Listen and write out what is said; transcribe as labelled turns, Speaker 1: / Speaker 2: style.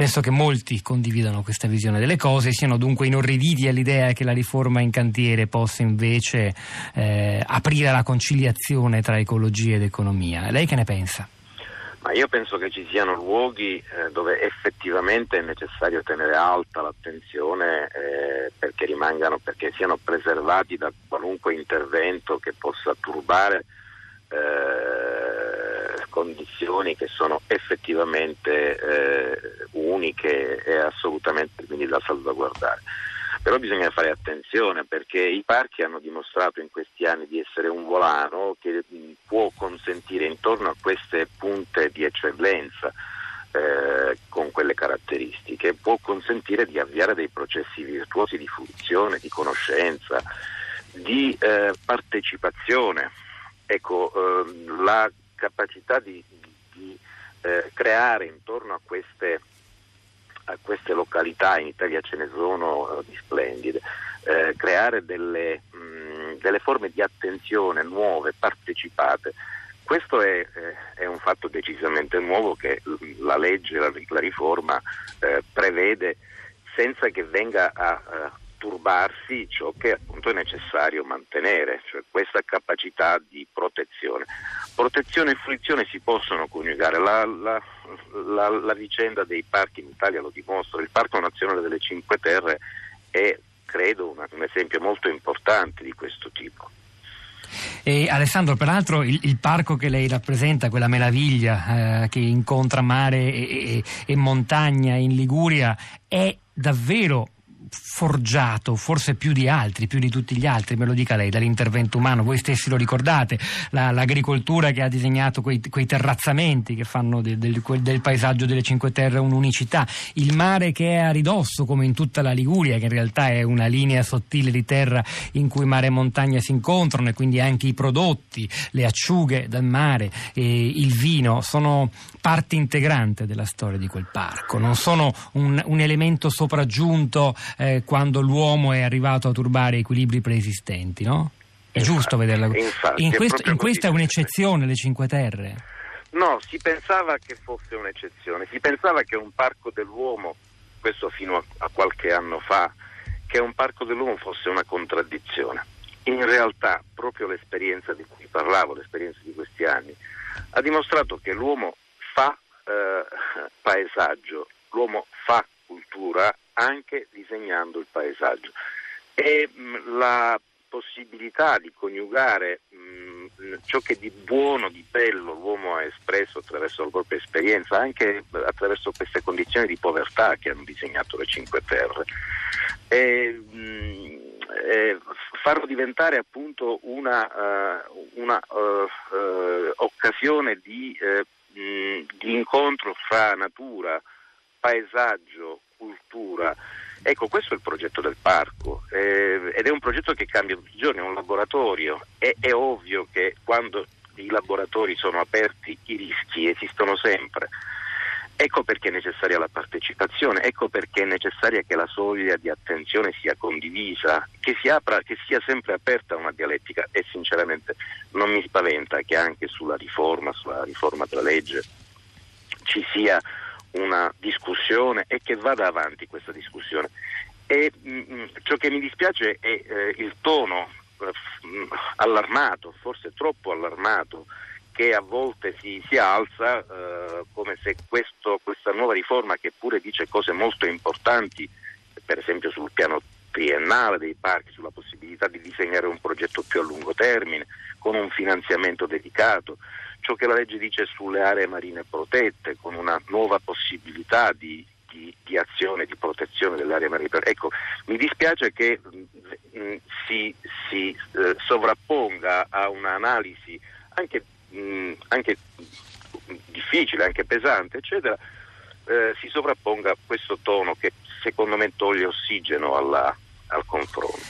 Speaker 1: Penso che molti condividano questa visione delle cose e siano dunque inorriditi all'idea che la riforma in cantiere possa invece eh, aprire la conciliazione tra ecologia ed economia. Lei che ne pensa?
Speaker 2: Ma io penso che ci siano luoghi eh, dove effettivamente è necessario tenere alta l'attenzione eh, perché rimangano, perché siano preservati da qualunque intervento che possa turbare eh, condizioni che sono effettivamente eh, uniche e assolutamente quindi da salvaguardare. Però bisogna fare attenzione perché i parchi hanno dimostrato in questi anni di essere un volano che può consentire intorno a queste punte di eccellenza eh, con quelle caratteristiche, può consentire di avviare dei processi virtuosi di fruizione, di conoscenza, di eh, partecipazione. Ecco, eh, la capacità di, di eh, creare intorno a queste a queste località, in Italia ce ne sono uh, di splendide, eh, creare delle, mh, delle, forme di attenzione nuove, partecipate. Questo è, è, un fatto decisamente nuovo che la legge, la, la riforma eh, prevede senza che venga a turbarsi ciò che appunto è necessario mantenere, cioè questa capacità di protezione. Protezione e fruizione si possono coniugare, la, la, la, la vicenda dei parchi in Italia lo dimostra, il Parco Nazionale delle Cinque Terre è credo una, un esempio molto importante di questo tipo.
Speaker 1: E Alessandro, peraltro il, il, parco che lei rappresenta, quella meraviglia eh, che incontra mare e, e, e montagna in Liguria, è davvero forgiato, forse più di altri, più di tutti gli altri, me lo dica lei, dall'intervento umano, voi stessi lo ricordate, la, l'agricoltura che ha disegnato quei, quei terrazzamenti che fanno del, del, del, paesaggio delle Cinque Terre un'unicità, il mare che è a ridosso come in tutta la Liguria, che in realtà è una linea sottile di terra in cui mare e montagna si incontrano e quindi anche i prodotti, le acciughe dal mare, il vino sono parte integrante della storia di quel parco, non sono un, un elemento sopraggiunto eh, quando l'uomo è arrivato a turbare equilibri preesistenti, no? È infatti, giusto vederla così. In, questo, in questa è un'eccezione le Cinque Terre?
Speaker 2: No, si pensava che fosse un'eccezione, si pensava che un parco dell'uomo, questo fino a, a qualche anno fa, che un parco dell'uomo fosse una contraddizione. In realtà proprio l'esperienza di cui parlavo, l'esperienza di questi anni, ha dimostrato che l'uomo fa eh, paesaggio, l'uomo fa cultura anche disegnando il paesaggio. E mh, mm, la possibilità di coniugare mh, mm, ciò che di buono, di bello l'uomo ha espresso attraverso la propria esperienza, anche attraverso queste condizioni di povertà che hanno disegnato le Cinque Terre, e, mh, mm, e farlo diventare appunto una, uh, una uh, uh, occasione di, di incontro fra natura, paesaggio, cultura. Ecco, questo è il progetto del parco eh, ed è un progetto che cambia tutti i giorni, è un laboratorio. È, è ovvio che quando i laboratori sono aperti i rischi esistono sempre. Ecco perché è necessaria la partecipazione, ecco perché è necessaria che la soglia di attenzione sia condivisa, che, si apra, che sia sempre aperta una dialettica e sinceramente non mi spaventa che anche sulla riforma, sulla riforma della legge ci sia una discussione e che vada avanti questa discussione. E, mh, mm, mm, ciò che mi dispiace è eh, il tono eh, allarmato, forse troppo allarmato, che a volte si, si alza eh, come se questo, questa nuova riforma, che pure dice cose molto importanti, per esempio sul piano triennale dei parchi, sulla possibilità di disegnare un progetto più a lungo termine, con un finanziamento dedicato, ciò che la legge dice sulle aree marine protette, con una nuova possibilità di, di, di azione, di protezione delle aree marine protette. Ecco, mi dispiace che mh, mm, si, si eh, sovrapponga a un'analisi anche, mh, anche, difficile, anche pesante, eccetera, eh, si sovrapponga questo tono che secondo me toglie ossigeno alla, al confronto.